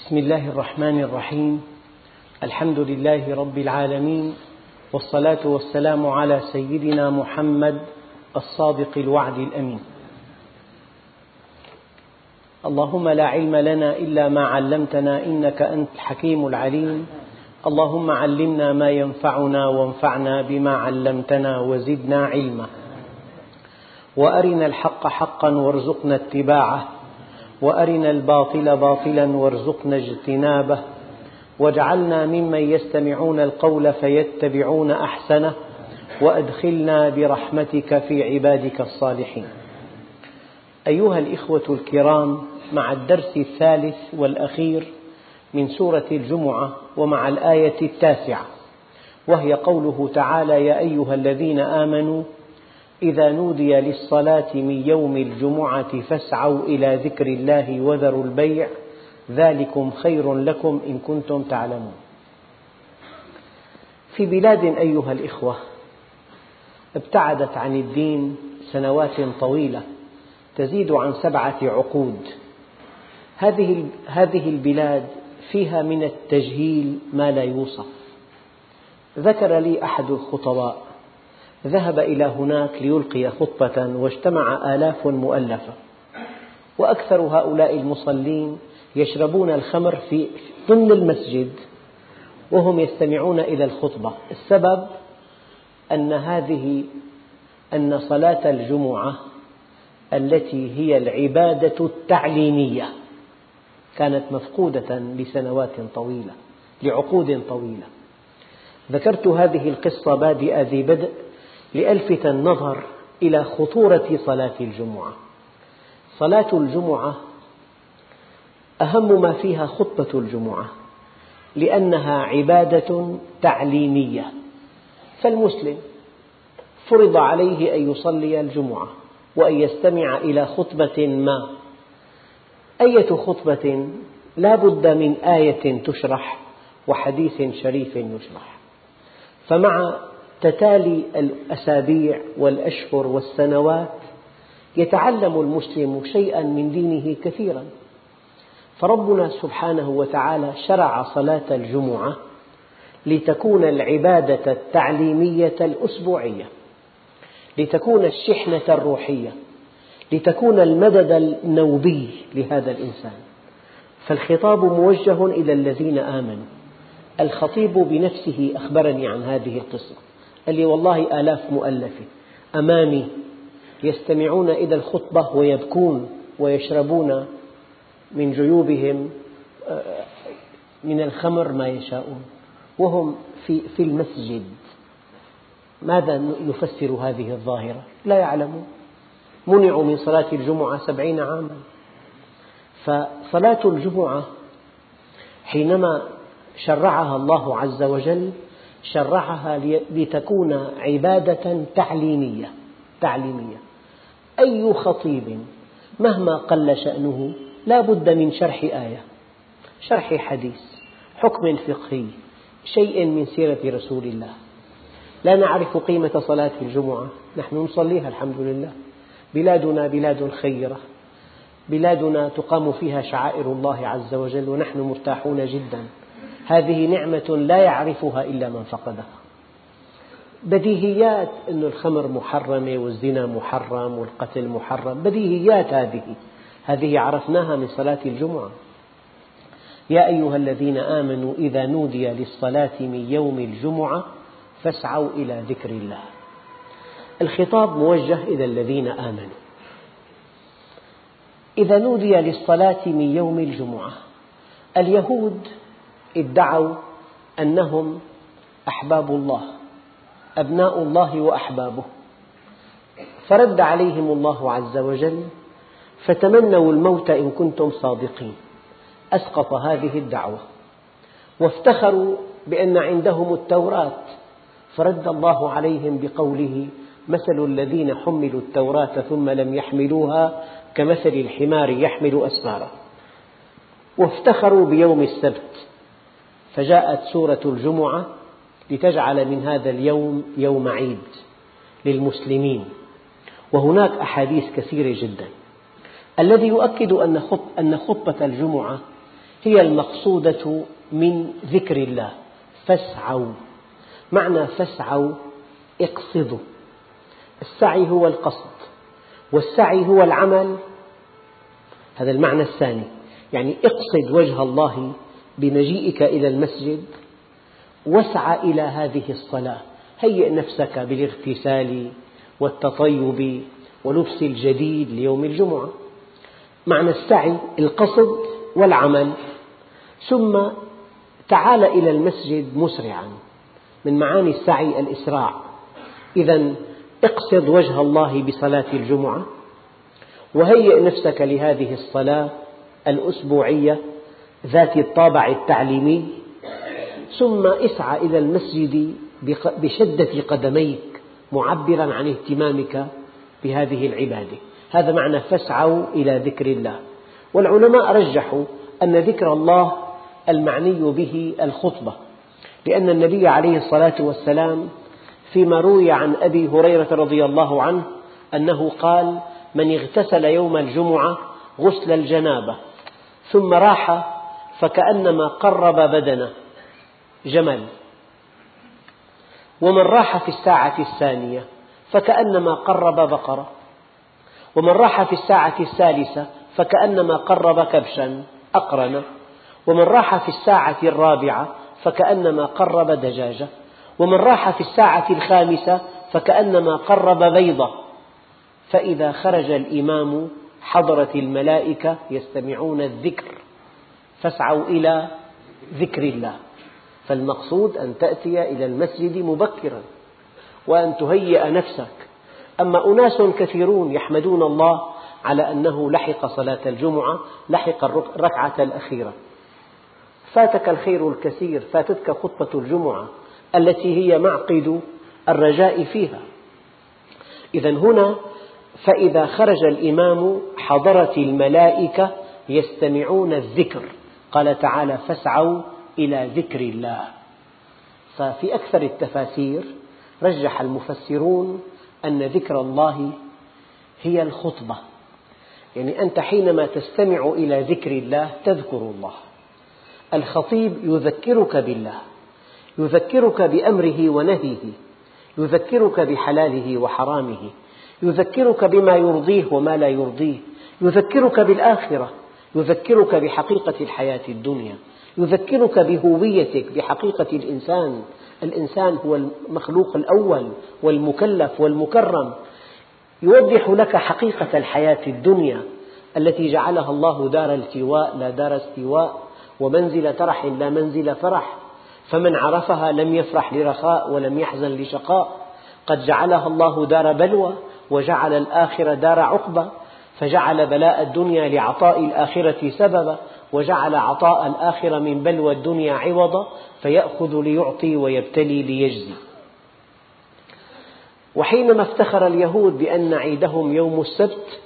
بسم الله الرحمن الرحيم. الحمد لله رب العالمين والصلاة والسلام على سيدنا محمد الصادق الوعد الأمين. اللهم لا علم لنا إلا ما علمتنا إنك أنت الحكيم العليم. اللهم علمنا ما ينفعنا وانفعنا بما علمتنا وزدنا علما. وأرنا الحق حقا وارزقنا اتباعه. وأرنا الباطل باطلا وارزقنا اجتنابه واجعلنا ممن يستمعون القول فيتبعون أحسنه وأدخلنا برحمتك في عبادك الصالحين. أيها الإخوة الكرام مع الدرس الثالث والأخير من سورة الجمعة ومع الآية التاسعة وهي قوله تعالى يا أيها الذين آمنوا إذا نودي للصلاة من يوم الجمعة فاسعوا إلى ذكر الله وذروا البيع ذلكم خير لكم إن كنتم تعلمون. في بلاد أيها الإخوة ابتعدت عن الدين سنوات طويلة تزيد عن سبعة عقود. هذه هذه البلاد فيها من التجهيل ما لا يوصف. ذكر لي أحد الخطباء ذهب إلى هناك ليلقي خطبة واجتمع آلاف مؤلفة. وأكثر هؤلاء المصلين يشربون الخمر في ضمن المسجد وهم يستمعون إلى الخطبة. السبب أن هذه أن صلاة الجمعة التي هي العبادة التعليمية كانت مفقودة لسنوات طويلة لعقود طويلة. ذكرت هذه القصة بادئ ذي بدء لألفت النظر إلى خطورة صلاة الجمعة. صلاة الجمعة أهم ما فيها خطبة الجمعة لأنها عبادة تعليمية. فالمسلم فرض عليه أن يصلي الجمعة وأن يستمع إلى خطبة ما. أية خطبة؟ لا بد من آية تشرح وحديث شريف يشرح. فمع تتالي الأسابيع والأشهر والسنوات يتعلم المسلم شيئا من دينه كثيرا. فربنا سبحانه وتعالى شرع صلاة الجمعة لتكون العبادة التعليمية الأسبوعية لتكون الشحنة الروحية لتكون المدد النوبي لهذا الإنسان. فالخطاب موجه إلى الذين آمنوا. الخطيب بنفسه أخبرني عن هذه القصة. قال لي والله آلاف مؤلفة. أمامي يستمعون إلى الخطبة ويبكون ويشربون من جيوبهم من الخمر ما يشاءون. وهم في, في المسجد. ماذا يفسر هذه الظاهرة؟ لا يعلمون منعوا من صلاة الجمعة سبعين عاما. فصلاة الجمعة حينما شرعها الله عز وجل شرعها لتكون عبادة تعليمية. تعليمية. أي خطيب مهما قل شأنه لا بد من شرح آية شرح حديث حكم فقهي شيء من سيرة رسول الله. لا نعرف قيمة صلاة الجمعة. نحن نصليها الحمد لله. بلادنا بلاد خيرة. بلادنا تقام فيها شعائر الله عز وجل ونحن مرتاحون جدا. هذه نعمة لا يعرفها إلا من فقدها. بديهيات أن الخمر محرمة والزنا محرم والقتل محرم. بديهيات هذه. هذه عرفناها من صلاة الجمعة. يا أيها الذين آمنوا إذا نودي للصلاة من يوم الجمعة فاسعوا إلى ذكر الله. الخطاب موجه إلى الذين آمنوا. إذا نودي للصلاة من يوم الجمعة اليهود ادعوا أنهم أحباب الله أبناء الله وأحبابه. فرد عليهم الله عز وجل فتمنوا الموت إن كنتم صادقين. أسقط هذه الدعوة. وافتخروا بأن عندهم التوراة. فرد الله عليهم بقوله مثل الذين حملوا التوراة ثم لم يحملوها كمثل الحمار يحمل أسفارا وافتخروا بيوم السبت. فجاءت سورة الجمعة لتجعل من هذا اليوم يوم عيد للمسلمين. وهناك أحاديث كثيرة جدا. الذي يؤكد أن خطبة الجمعة هي المقصودة من ذكر الله. فاسعوا. معنى فاسعوا اقصدوا. السعي هو القصد. والسعي هو العمل. هذا المعنى الثاني. يعني اقصد وجه الله بمجيئك إلى المسجد واسعى إلى هذه الصلاة. هيئ نفسك بالاغتسال والتطيب ولبس الجديد ليوم الجمعة. معنى السعي القصد والعمل. ثم تعال إلى المسجد مسرعا. من معاني السعي الإسراع. إذا اقصد وجه الله بصلاة الجمعة. وهيئ نفسك لهذه الصلاة الأسبوعية ذات الطابع التعليمي ثم اسعى إلى المسجد بشدة قدميك معبرا عن اهتمامك بهذه العبادة. هذا معنى فاسعوا إلى ذكر الله. والعلماء رجحوا أن ذكر الله المعني به الخطبة لأن النبي عليه الصلاة والسلام فيما روي عن أبي هريرة رضي الله عنه أنه قال من اغتسل يوم الجمعة غسل الجنابة ثم راح فكأنما قرب بدنه جمل. ومن راح في الساعة الثانية فكأنما قرب بقرة. ومن راح في الساعة الثالثة فكأنما قرب كبشا أقرن ومن راح في الساعة الرابعة فكأنما قرب دجاجة. ومن راح في الساعة الخامسة فكأنما قرب بيضة. فإذا خرج الإمام حضرت الملائكة يستمعون الذكر. فاسعوا إلى ذكر الله. فالمقصود أن تأتي إلى المسجد مبكرا وأن تهيئ نفسك. أما أناس كثيرون يحمدون الله على أنه لحق صلاة الجمعة لحق الركعة الأخيرة. فاتك الخير الكثير فاتتك خطبة الجمعة التي هي معقد الرجاء فيها. إذا هنا فإذا خرج الإمام حضرت الملائكة يستمعون الذكر. قال تعالى فاسعوا إلى ذكر الله. ففي أكثر التفاسير رجح المفسرون أن ذكر الله هي الخطبة. يعني أنت حينما تستمع إلى ذكر الله تذكر الله. الخطيب يذكرك بالله يذكرك بأمره ونهيه يذكرك بحلاله وحرامه يذكرك بما يرضيه وما لا يرضيه يذكرك بالآخرة يذكرك بحقيقة الحياة الدنيا يذكرك بهويتك بحقيقة الإنسان. الإنسان هو المخلوق الأول والمكلف والمكرم. يوضح لك حقيقة الحياة الدنيا التي جعلها الله دار التواء لا دار استواء ومنزل ترح لا منزل فرح. فمن عرفها لم يفرح لرخاء ولم يحزن لشقاء. قد جعلها الله دار بلوى وجعل الآخرة دار عقبة فجعل بلاء الدنيا لعطاء الآخرة سببا وجعل عطاء الآخرة من بلوى الدنيا عوضا فيأخذ ليعطي ويبتلي ليجزي. وحينما افتخر اليهود بأن عيدهم يوم السبت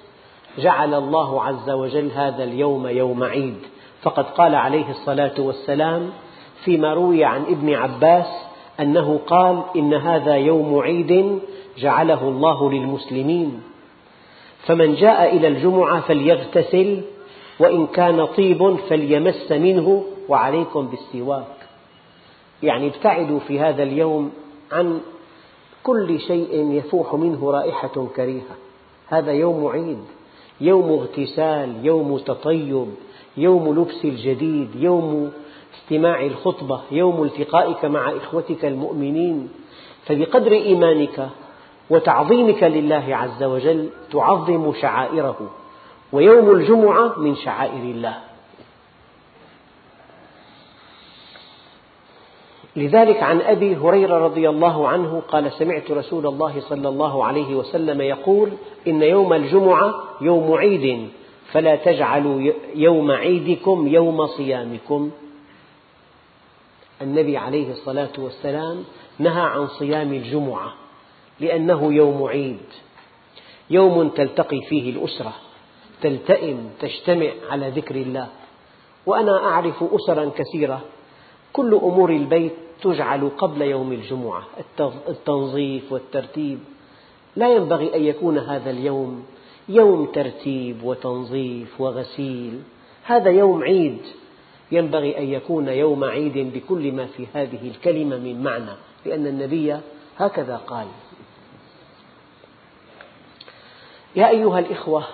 جعل الله عز وجل هذا اليوم يوم عيد. فقد قال عليه الصلاة والسلام فيما روي عن ابن عباس أنه قال إن هذا يوم عيد جعله الله للمسلمين. فمن جاء إلى الجمعة فليغتسل وإن كان طيب فليمس منه وعليكم بالسواك. يعني ابتعدوا في هذا اليوم عن كل شيء يفوح منه رائحة كريهة. هذا يوم عيد يوم اغتسال يوم تطيب يوم لبس الجديد يوم استماع الخطبة يوم التقائك مع إخوتك المؤمنين. فبقدر إيمانك وتعظيمك لله عز وجل تعظم شعائره. ويوم الجمعة من شعائر الله. لذلك عن أبي هريرة رضي الله عنه قال سمعت رسول الله صلى الله عليه وسلم يقول إن يوم الجمعة يوم عيد فلا تجعلوا يوم عيدكم يوم صيامكم. النبي عليه الصلاة والسلام نهى عن صيام الجمعة. لأنه يوم عيد. يوم تلتقي فيه الأسرة. تلتئم تجتمع على ذكر الله. وأنا أعرف أسرا كثيرة. كل أمور البيت تجعل قبل يوم الجمعة. التنظيف والترتيب. لا ينبغي أن يكون هذا اليوم يوم ترتيب وتنظيف وغسيل. هذا يوم عيد. ينبغي أن يكون يوم عيد بكل ما في هذه الكلمة من معنى. لأن النبي هكذا قال. يا أيها الإخوة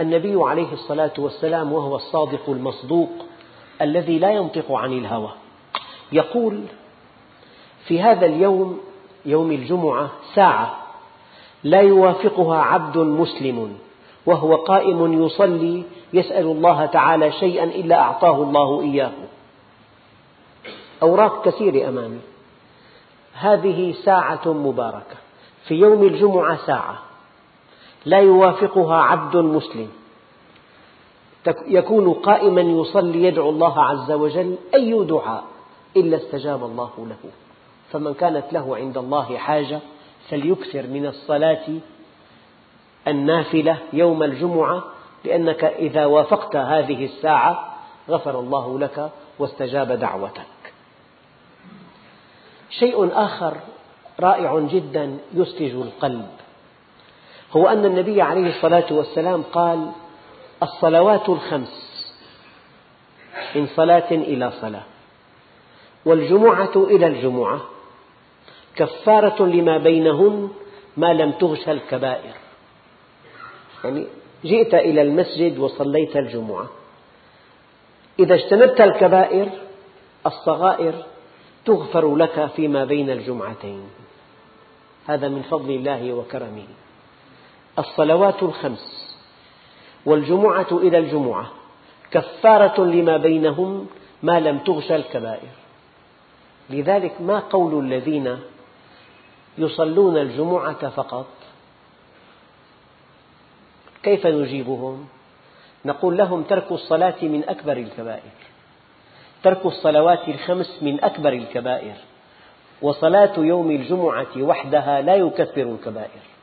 النبي عليه الصلاة والسلام وهو الصادق المصدوق الذي لا ينطق عن الهوى يقول في هذا اليوم يوم الجمعة ساعة لا يوافقها عبد مسلم وهو قائم يصلي يسأل الله تعالى شيئا إلا أعطاه الله إياه. أوراق كثيرة أمامي. هذه ساعة مباركة. في يوم الجمعة ساعة. لا يوافقها عبد مسلم. يكون قائما يصلي يدعو الله عز وجل أي دعاء إلا استجاب الله له. فمن كانت له عند الله حاجة فليكثر من الصلاة النافلة يوم الجمعة لأنك إذا وافقت هذه الساعة غفر الله لك واستجاب دعوتك. شيء آخر رائع جدا يسلج القلب. هو أن النبي عليه الصلاة والسلام قال الصلوات الخمس من صلاة إلى صلاة والجمعة إلى الجمعة كفارة لما بينهن ما لم تغش الكبائر. يعني جئت إلى المسجد وصليت الجمعة. إذا اجتنبت الكبائر الصغائر تغفر لك فيما بين الجمعتين. هذا من فضل الله وكرمه. الصلوات الخمس والجمعة إلى الجمعة كفارة لما بينهم ما لم تغش الكبائر. لذلك ما قول الذين يصلون الجمعة فقط؟ كيف نجيبهم؟ نقول لهم ترك الصلاة من أكبر الكبائر. ترك الصلوات الخمس من أكبر الكبائر وصلاة يوم الجمعة وحدها لا يكفر الكبائر.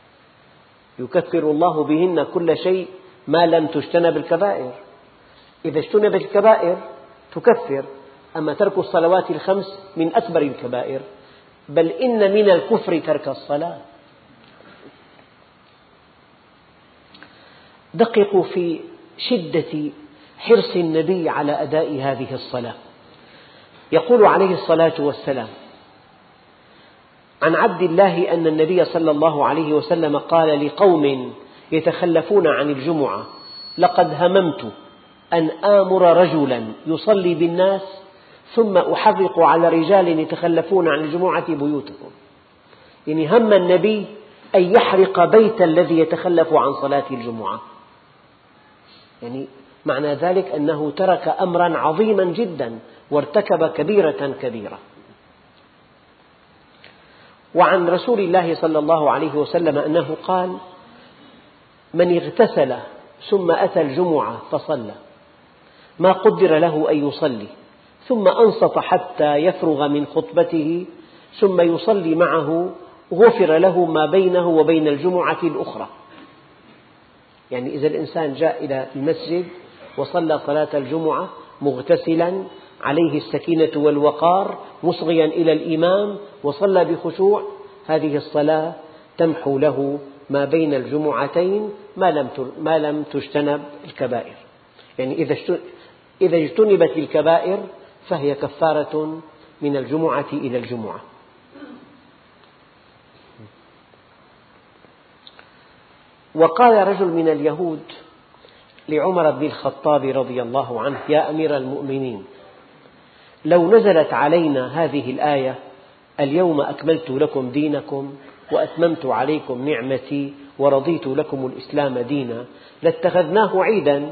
يكفر الله بهن كل شيء ما لم تجتنب الكبائر إذا اجتنبت الكبائر تكفر أما ترك الصلوات الخمس من أكبر الكبائر. بل إن من الكفر ترك الصلاة. دققوا في شدة حرص النبي على أداء هذه الصلاة. يقول عليه الصلاة والسلام عن عبد الله أن النبي صلى الله عليه وسلم قال لقوم يتخلفون عن الجمعة لقد هممت أن آمر رجلا يصلي بالناس ثم أحرق على رجال يتخلفون عن الجمعة بيوتهم يعني هم النبي أن يحرق بيت الذي يتخلف عن صلاة الجمعة. يعني معنى ذلك أنه ترك أمرا عظيما جدا وارتكب كبيرة كبيرة. وعن رسول الله صلى الله عليه وسلم أنه قال من اغتسل ثم أتى الجمعة فصلى ما قدر له أن يصلي ثم أنصت حتى يفرغ من خطبته ثم يصلي معه غفر له ما بينه وبين الجمعة الأخرى. يعني إذا الإنسان جاء إلى المسجد وصلى صلاة الجمعة مغتسلا عليه السكينة والوقار مصغيا إلى الإمام وصلى بخشوع. هذه الصلاة تمحو له ما بين الجمعتين ما لم ما لم تجتنب الكبائر. يعني إذا إذا اجتنبت الكبائر فهي كفارة من الجمعة إلى الجمعة. وقال رجل من اليهود لعمر بن الخطاب رضي الله عنه يا أمير المؤمنين لو نزلت علينا هذه الآية اليوم أكملت لكم دينكم وأتممت عليكم نعمتي ورضيت لكم الإسلام دينا لاتخذناه عيدا.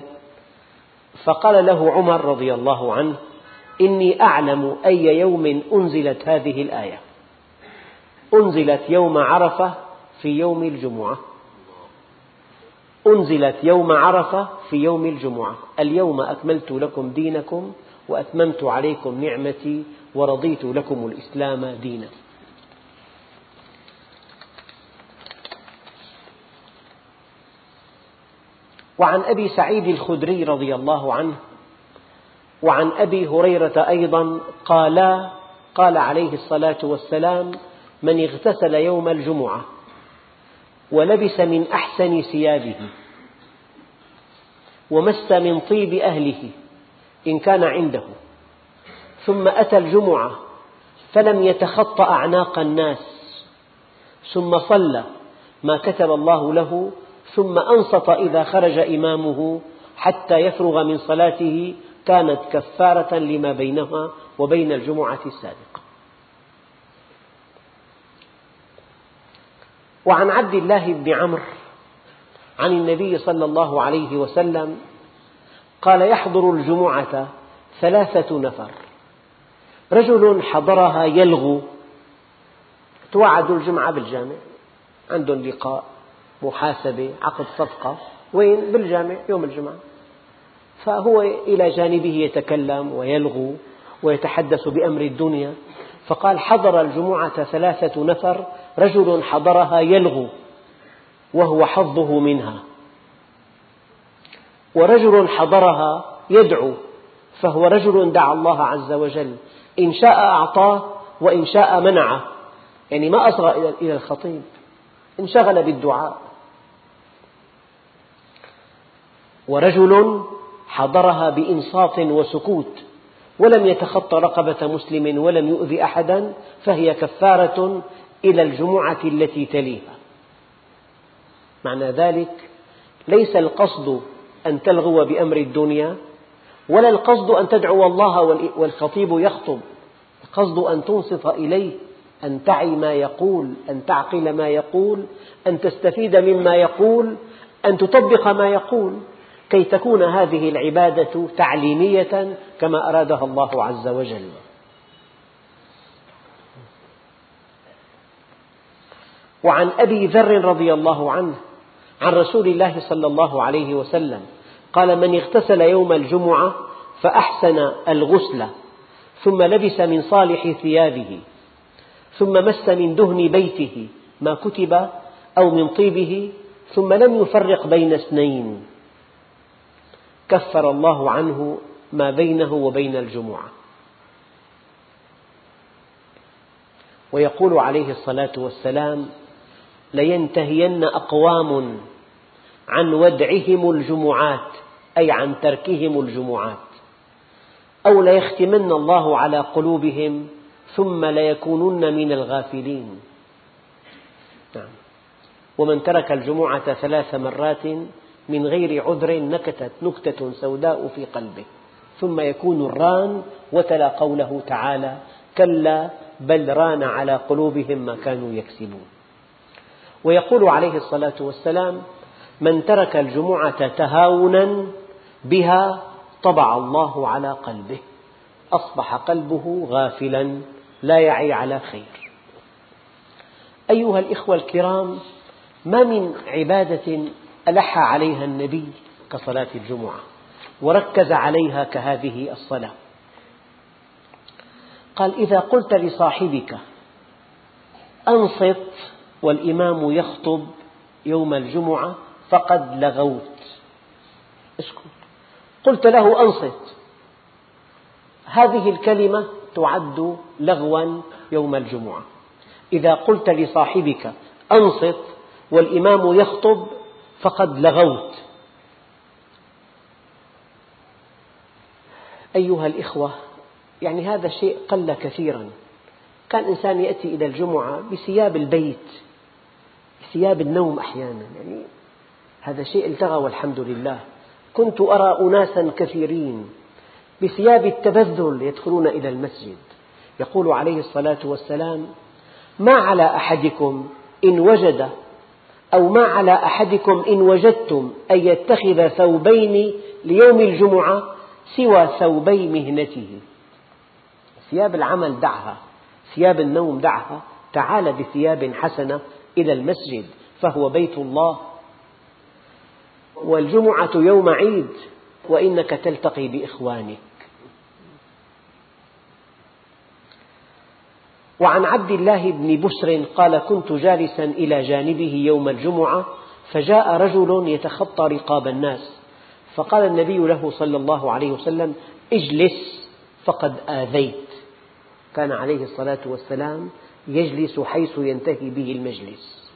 فقال له عمر رضي الله عنه إني أعلم أي يوم أنزلت هذه الآية. أنزلت يوم عرفة في يوم الجمعة. أنزلت يوم عرفة في يوم الجمعة. اليوم أكملت لكم دينكم وأتممت عليكم نعمتي ورضيت لكم الإسلام دينا. وعن أبي سعيد الخدري رضي الله عنه وعن أبي هريرة أيضا قالا قال عليه الصلاة والسلام من اغتسل يوم الجمعة ولبس من أحسن ثيابه ومس من طيب أهله إن كان عنده. ثم أتى الجمعة فلم يتخطى أعناق الناس. ثم صلى ما كتب الله له. ثم أنصت إذا خرج إمامه حتى يفرغ من صلاته. كانت كفارة لما بينها وبين الجمعة السابقة. وعن عبد الله بن عمرو عن النبي صلى الله عليه وسلم قال يحضر الجمعة ثلاثة نفر. رجل حضرها يلغو. توعدوا الجمعة بالجامع. عندهم لقاء محاسبة عقد صفقة. وين؟ بالجامع يوم الجمعة. فهو إلى جانبه يتكلم ويلغو ويتحدث بأمر الدنيا. فقال حضر الجمعة ثلاثة نفر. رجل حضرها يلغو. وهو حظه منها. ورجل حضرها يدعو فهو رجل دعا الله عز وجل. إن شاء أعطاه وإن شاء منعه. يعني ما أصغى إلى الخطيب. انشغل بالدعاء. ورجل حضرها بإنصات وسكوت ولم يتخطى رقبة مسلم ولم يؤذي أحدا فهي كفارة إلى الجمعة التي تليها. معنى ذلك ليس القصد أن تلغو بأمر الدنيا ولا القصد أن تدعو الله والخطيب يخطب. القصد أن تنصت إليه أن تعي ما يقول أن تعقل ما يقول أن تستفيد مما يقول أن تطبق ما يقول. كي تكون هذه العبادة تعليمية كما أرادها الله عز وجل. وعن أبي ذر رضي الله عنه عن رسول الله صلى الله عليه وسلم قال من اغتسل يوم الجمعة فأحسن الغسل ثم لبس من صالح ثيابه ثم مس من دهن بيته ما كتب أو من طيبه ثم لم يفرق بين اثنين. كفر الله عنه ما بينه وبين الجمعة. ويقول عليه الصلاة والسلام لينتهين أقوام عن ودعهم الجمعات أي عن تركهم الجمعات. أو ليختمن الله على قلوبهم ثم ليكونن من الغافلين. نعم. ومن ترك الجمعة ثلاث مرات من غير عذر نكتت نكتة سوداء في قلبه ثم يكون الران وتلا قوله تعالى كلا بل ران على قلوبهم ما كانوا يكسبون. ويقول عليه الصلاة والسلام من ترك الجمعة تهاونا بها طبع الله على قلبه. أصبح قلبه غافلا لا يعي على خير. أيها الإخوة الكرام ما من عبادة ألح عليها النبي كصلاة الجمعة وركز عليها كهذه الصلاة. قال إذا قلت لصاحبك أنصت والإمام يخطب يوم الجمعة فقد لغوت. اسكت. قلت له أنصت. هذه الكلمة تعد لغوا يوم الجمعة. إذا قلت لصاحبك أنصت والإمام يخطب فقد لغوت. أيها الإخوة يعني هذا شيء قل كثيرا. كان إنسان يأتي إلى الجمعة بثياب البيت بثياب النوم أحيانا. يعني هذا شيء التغى والحمد لله. كنت أرى أناسا كثيرين بثياب التبذل يدخلون إلى المسجد. يقول عليه الصلاة والسلام ما على أحدكم إن وجد أو ما على أحدكم إن وجدتم أن يتخذ ثوبين ليوم الجمعة سوى ثوبي مهنته؟ ثياب العمل دعها ثياب النوم دعها تعال بثياب حسنة إلى المسجد فهو بيت الله والجمعة يوم عيد وإنك تلتقي بإخوانك. وعن عبد الله بن بسر قال كنت جالسا إلى جانبه يوم الجمعة فجاء رجل يتخطى رقاب الناس فقال النبي له صلى الله عليه وسلم اجلس فقد آذيت. كان عليه الصلاة والسلام يجلس حيث ينتهي به المجلس.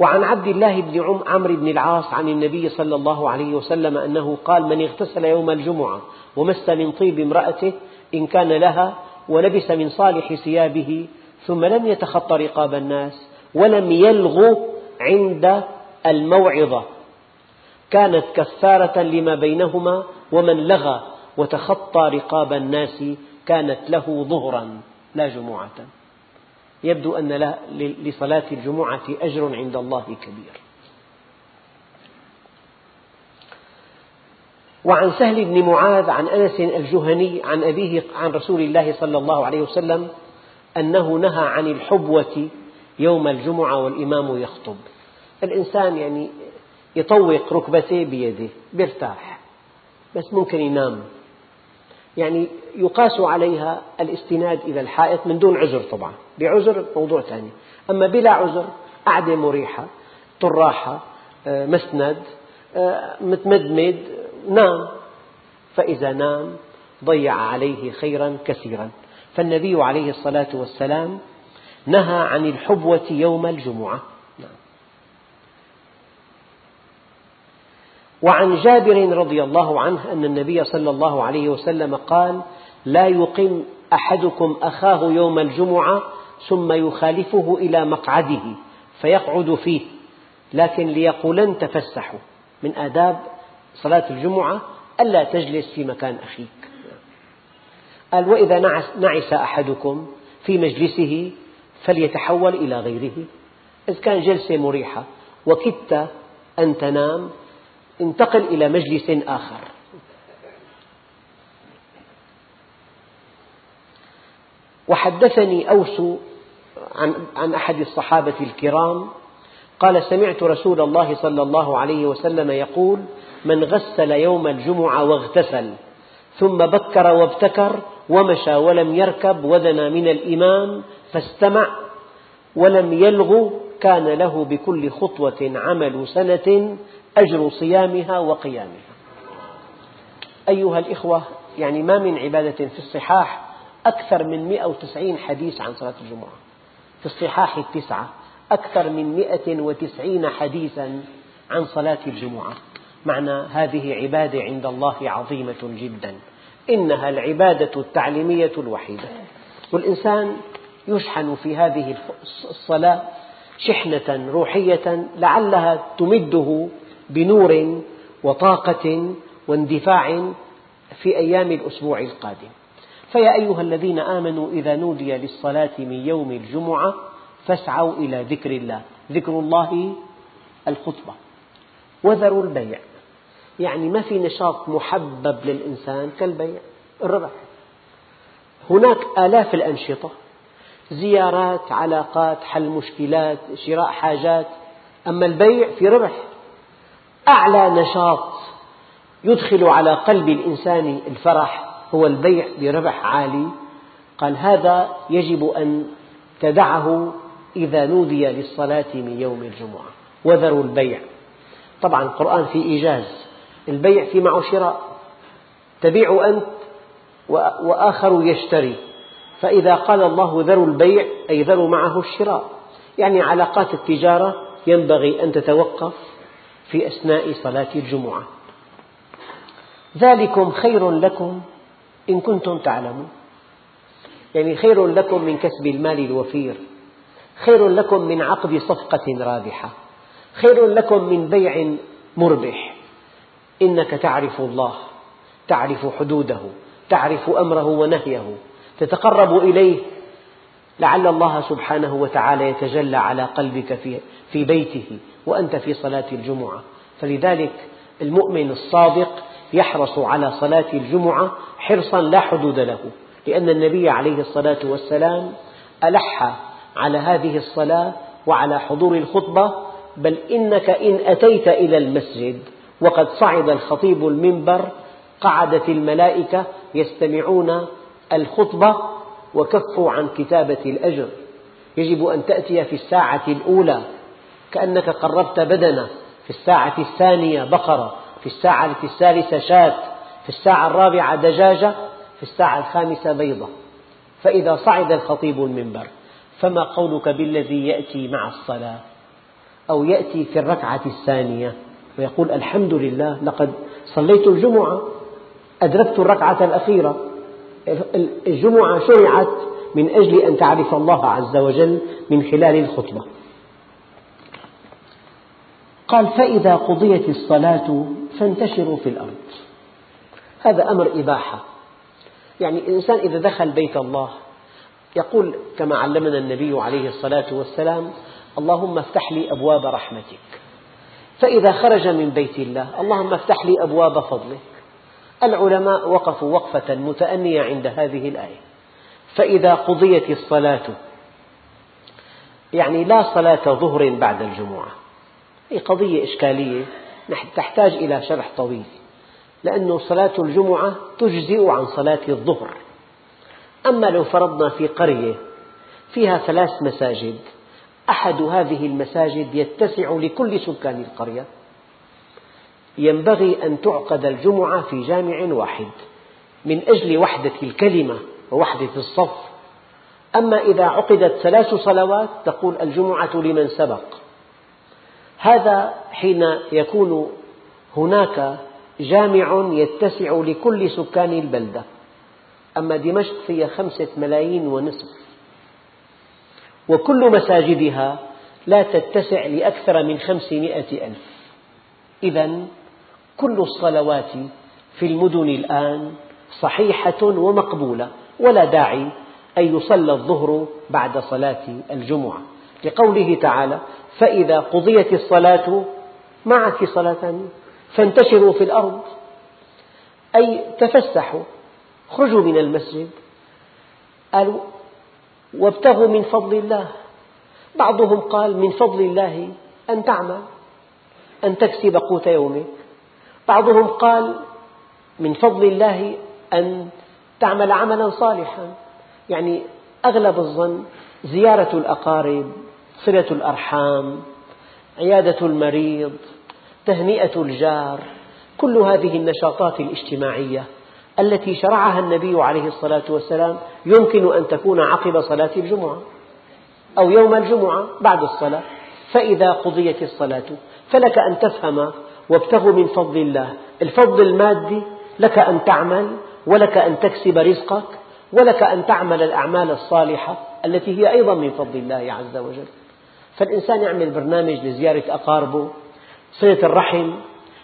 وعن عبد الله بن عمرو بن العاص عن النبي صلى الله عليه وسلم أنه قال من اغتسل يوم الجمعة ومس من طيب امرأته إن كان لها ولبس من صالح ثيابه ثم لم يتخط رقاب الناس ولم يلغ عند الموعظة. كانت كفارة لما بينهما ومن لغى وتخطى رقاب الناس كانت له ظهرا لا جمعة. يبدو أن لصلاة الجمعة أجر عند الله كبير. وعن سهل بن معاذ عن أنس الجهني عن أبيه عن رسول الله صلى الله عليه وسلم أنه نهى عن الحبوة يوم الجمعة والإمام يخطب. الإنسان يعني يطوق ركبتيه بيده بيرتاح بس ممكن ينام. يعني يقاس عليها الاستناد إلى الحائط من دون عذر طبعا بعذر موضوع ثاني. أما بلا عذر قعدة مريحة طراحة آه، مسند آه، متمدمد نام. فإذا نام ضيع عليه خيرا كثيرا. فالنبي عليه الصلاة والسلام نهى عن الحبوة يوم الجمعة. وعن جابر رضي الله عنه أن النبي صلى الله عليه وسلم قال لا يقم أحدكم أخاه يوم الجمعة ثم يخالفه إلى مقعده فيقعد فيه لكن ليقولن تفسحوا. من آداب صلاة الجمعة ألا تجلس في مكان أخيك. قال وإذا نعس أحدكم في مجلسه فليتحول إلى غيره إذا كان جلسة مريحة وكدت أن تنام انتقل إلى مجلس آخر. وحدثني أوس عن, عن أحد الصحابة الكرام قال سمعت رسول الله صلى الله عليه وسلم يقول من غسل يوم الجمعة واغتسل ثم بكر وابتكر ومشى ولم يركب ودنا من الإمام فاستمع ولم يلغ كان له بكل خطوة عمل سنة أجر صيامها وقيامها. أيها الإخوة يعني ما من عبادة في الصحاح أكثر من 190 حديث عن صلاة الجمعة. في الصحاح التسعة أكثر من 190 حديثا عن صلاة الجمعة. معنى هذه عبادة عند الله عظيمة جدا. إنها العبادة التعليمية الوحيدة. والإنسان يشحن في هذه الصلاة شحنة روحية لعلها تمده بنور وطاقة واندفاع في أيام الأسبوع القادم. فيا أيها الذين آمنوا إذا نودي للصلاة من يوم الجمعة فاسعوا إلى ذكر الله. ذكر الله الخطبة. وذروا البيع. يعني ما في نشاط محبب للإنسان كالبيع. الربح. هناك آلاف الأنشطة. زيارات علاقات حل مشكلات شراء حاجات. أما البيع في ربح. أعلى نشاط يدخل على قلب الإنسان الفرح هو البيع بربح عالي. قال هذا يجب أن تدعه إذا نودي للصلاة من يوم الجمعة. وذروا البيع. طبعا القرآن في إيجاز. البيع في معه شراء تبيع أنت وآخر يشتري. فإذا قال الله ذروا البيع أي ذروا معه الشراء. يعني علاقات التجارة ينبغي أن تتوقف. في أثناء صلاة الجمعة. ذلكم خير لكم إن كنتم تعلمون. يعني خير لكم من كسب المال الوفير. خير لكم من عقد صفقة رابحة. خير لكم من بيع مربح. إنك تعرف الله تعرف حدوده تعرف أمره ونهيه. تتقرب إليه لعل الله سبحانه وتعالى يتجلى على قلبك في بيته وأنت في صلاة الجمعة. فلذلك المؤمن الصادق يحرص على صلاة الجمعة حرصا لا حدود له لأن النبي عليه الصلاة والسلام ألح على هذه الصلاة وعلى حضور الخطبة بل إنك إن أتيت إلى المسجد وقد صعد الخطيب المنبر قعدت الملائكة يستمعون الخطبة وكفوا عن كتابة الأجر. يجب أن تأتي في الساعة الأولى كأنك قربت بدنة. في الساعة الثانية بقرة في الساعة الثالثة شاة في الساعة الرابعة دجاجة في الساعة الخامسة بيضة. فإذا صعد الخطيب المنبر فما قولك بالذي يأتي مع الصلاة؟ أو يأتي في الركعة الثانية ويقول الحمد لله لقد صليت الجمعة أدركت الركعة الأخيرة. الجمعة شرعت من أجل أن تعرف الله عز وجل من خلال الخطبة. قال فإذا قضيت الصلاة فانتشروا في الأرض. هذا أمر إباحة. يعني الإنسان إذا دخل بيت الله يقول كما علمنا النبي عليه الصلاة والسلام اللهم افتح لي أبواب رحمتك. فإذا خرج من بيت الله اللهم افتح لي أبواب فضلك العلماء وقفوا وقفة متأنية عند هذه الآية. فإذا قضيت الصلاة يعني لا صلاة ظهر بعد الجمعة. هي قضية إشكالية تحتاج إلى شرح طويل لأن صلاة الجمعة تجزئ عن صلاة الظهر. أما لو فرضنا في قرية فيها ثلاث مساجد أحد هذه المساجد يتسع لكل سكان القرية. ينبغي أن تعقد الجمعة في جامع واحد من أجل وحدة الكلمة ووحدة الصف. أما إذا عقدت ثلاث صلوات تقول الجمعة لمن سبق. هذا حين يكون هناك جامع يتسع لكل سكان البلدة. أما دمشق فيها خمسة ملايين ونصف. وكل مساجدها لا تتسع لأكثر من خمسمائة ألف. إذا كل الصلوات في المدن الآن صحيحة ومقبولة ولا داعي أن يصلى الظهر بعد صلاة الجمعة. لقوله تعالى فإذا قضيت الصلاة معك صلاة فانتشروا في الأرض. أي تفسحوا خرجوا من المسجد قالوا وابتغوا من فضل الله. بعضهم قال من فضل الله أن تعمل أن تكسب قوت يومك. بعضهم قال من فضل الله أن تعمل عملا صالحا. يعني أغلب الظن زيارة الأقارب صلة الأرحام عيادة المريض تهنئة الجار كل هذه النشاطات الاجتماعية التي شرعها النبي عليه الصلاة والسلام يمكن أن تكون عقب صلاة الجمعة أو يوم الجمعة بعد الصلاة. فإذا قضيت الصلاة فلك أن تفهم وابتغوا من فضل الله. الفضل المادي لك أن تعمل ولك أن تكسب رزقك ولك أن تعمل الأعمال الصالحة التي هي أيضا من فضل الله عز وجل. فالإنسان يعمل برنامج لزيارة أقاربه صلة الرحم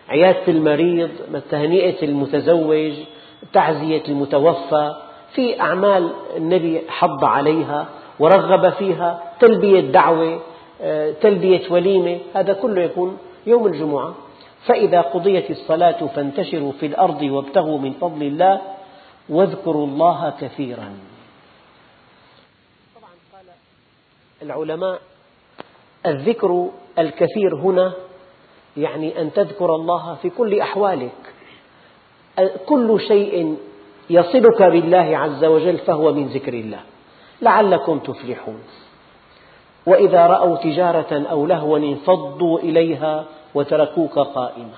عيادة المريض تهنئة المتزوج تعزية المتوفى. في أعمال النبي حض عليها ورغب فيها تلبية دعوة آه، تلبية وليمة. هذا كله يكون يوم الجمعة. فإذا قضيت الصلاة فانتشروا في الأرض وابتغوا من فضل الله واذكروا الله كثيرا. طبعا قال العلماء الذكر الكثير هنا يعني أن تذكر الله في كل أحوالك. كل شيء يصلك بالله عز وجل فهو من ذكر الله. لعلكم تفلحون. وإذا رأوا تجارة أو لهوا انفضوا إليها وتركوك قائما.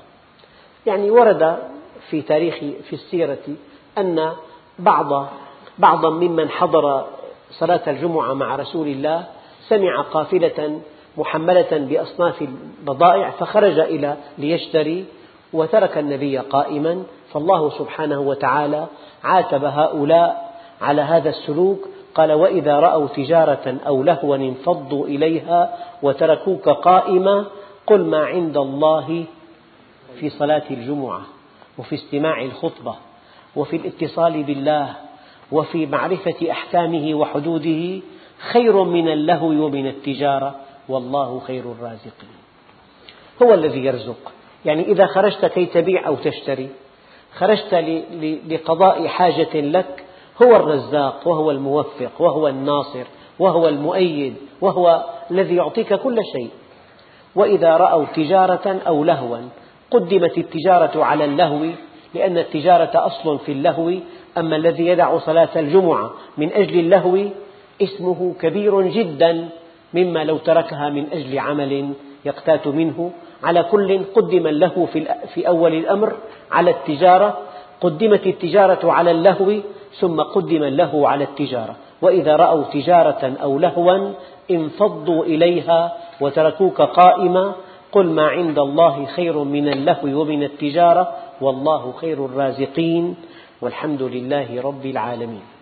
يعني ورد في تاريخ في السيرة أن بعض بعضا ممن حضر صلاة الجمعة مع رسول الله سمع قافلة محملة بأصناف البضائع فخرج إلى ليشتري وترك النبي قائما. فالله سبحانه وتعالى عاتب هؤلاء على هذا السلوك قال وإذا رأوا تجارة أو لهوا انفضوا إليها وتركوك قائما قل ما عند الله في صلاة الجمعة وفي استماع الخطبة وفي الاتصال بالله وفي معرفة أحكامه وحدوده خير من اللهو ومن التجارة والله خير الرازقين. هو الذي يرزق. يعني إذا خرجت كي تبيع أو تشتري خرجت لقضاء حاجة لك هو الرزاق وهو الموفق وهو الناصر وهو المؤيد وهو الذي يعطيك كل شيء. وإذا رأوا تجارة أو لهوا قدمت التجارة على اللهو لأن التجارة أصل في اللهو أما الذي يدع صلاة الجمعة من أجل اللهو اسمه كبير جدا مما لو تركها من أجل عمل يقتات منه. على كل قدم اللهو في أول الأمر على التجارة قدمت التجارة على اللهو ثم قدم اللهو على التجارة. وإذا رأوا تجارة أو لهوا انفضوا إليها وتركوك قائما قل ما عند الله خير من اللهو ومن التجارة والله خير الرازقين والحمد لله رب العالمين.